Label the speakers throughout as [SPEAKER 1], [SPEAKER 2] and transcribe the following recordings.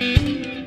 [SPEAKER 1] Música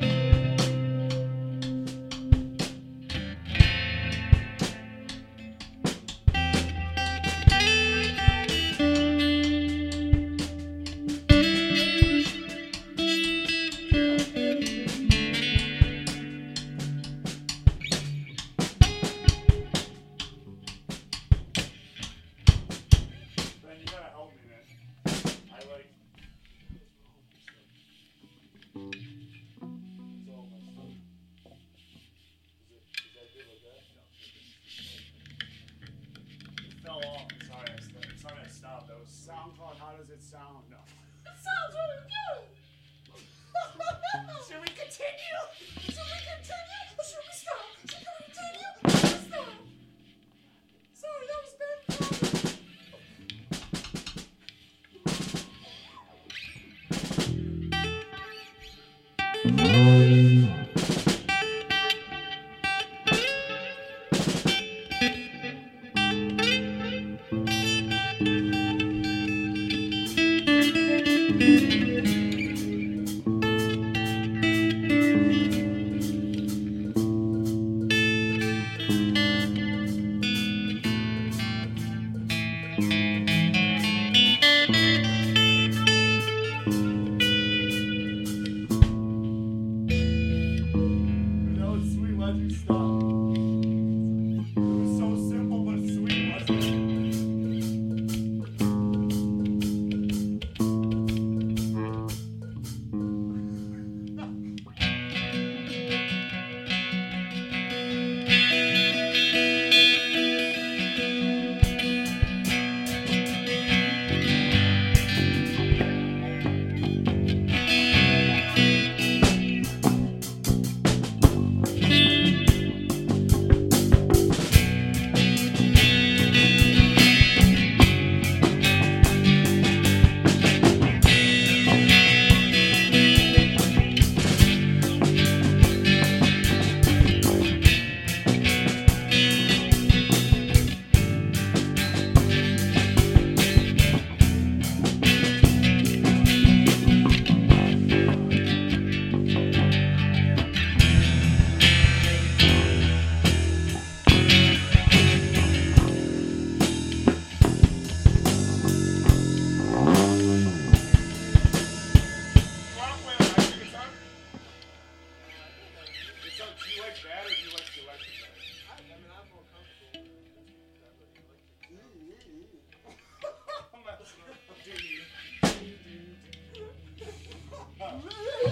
[SPEAKER 1] continue? Should we continue? Or should we stop? Should we continue? Should we stop? Sorry, that was bad.
[SPEAKER 2] thank you like that or do you like electric?
[SPEAKER 3] I mean, I'm more comfortable.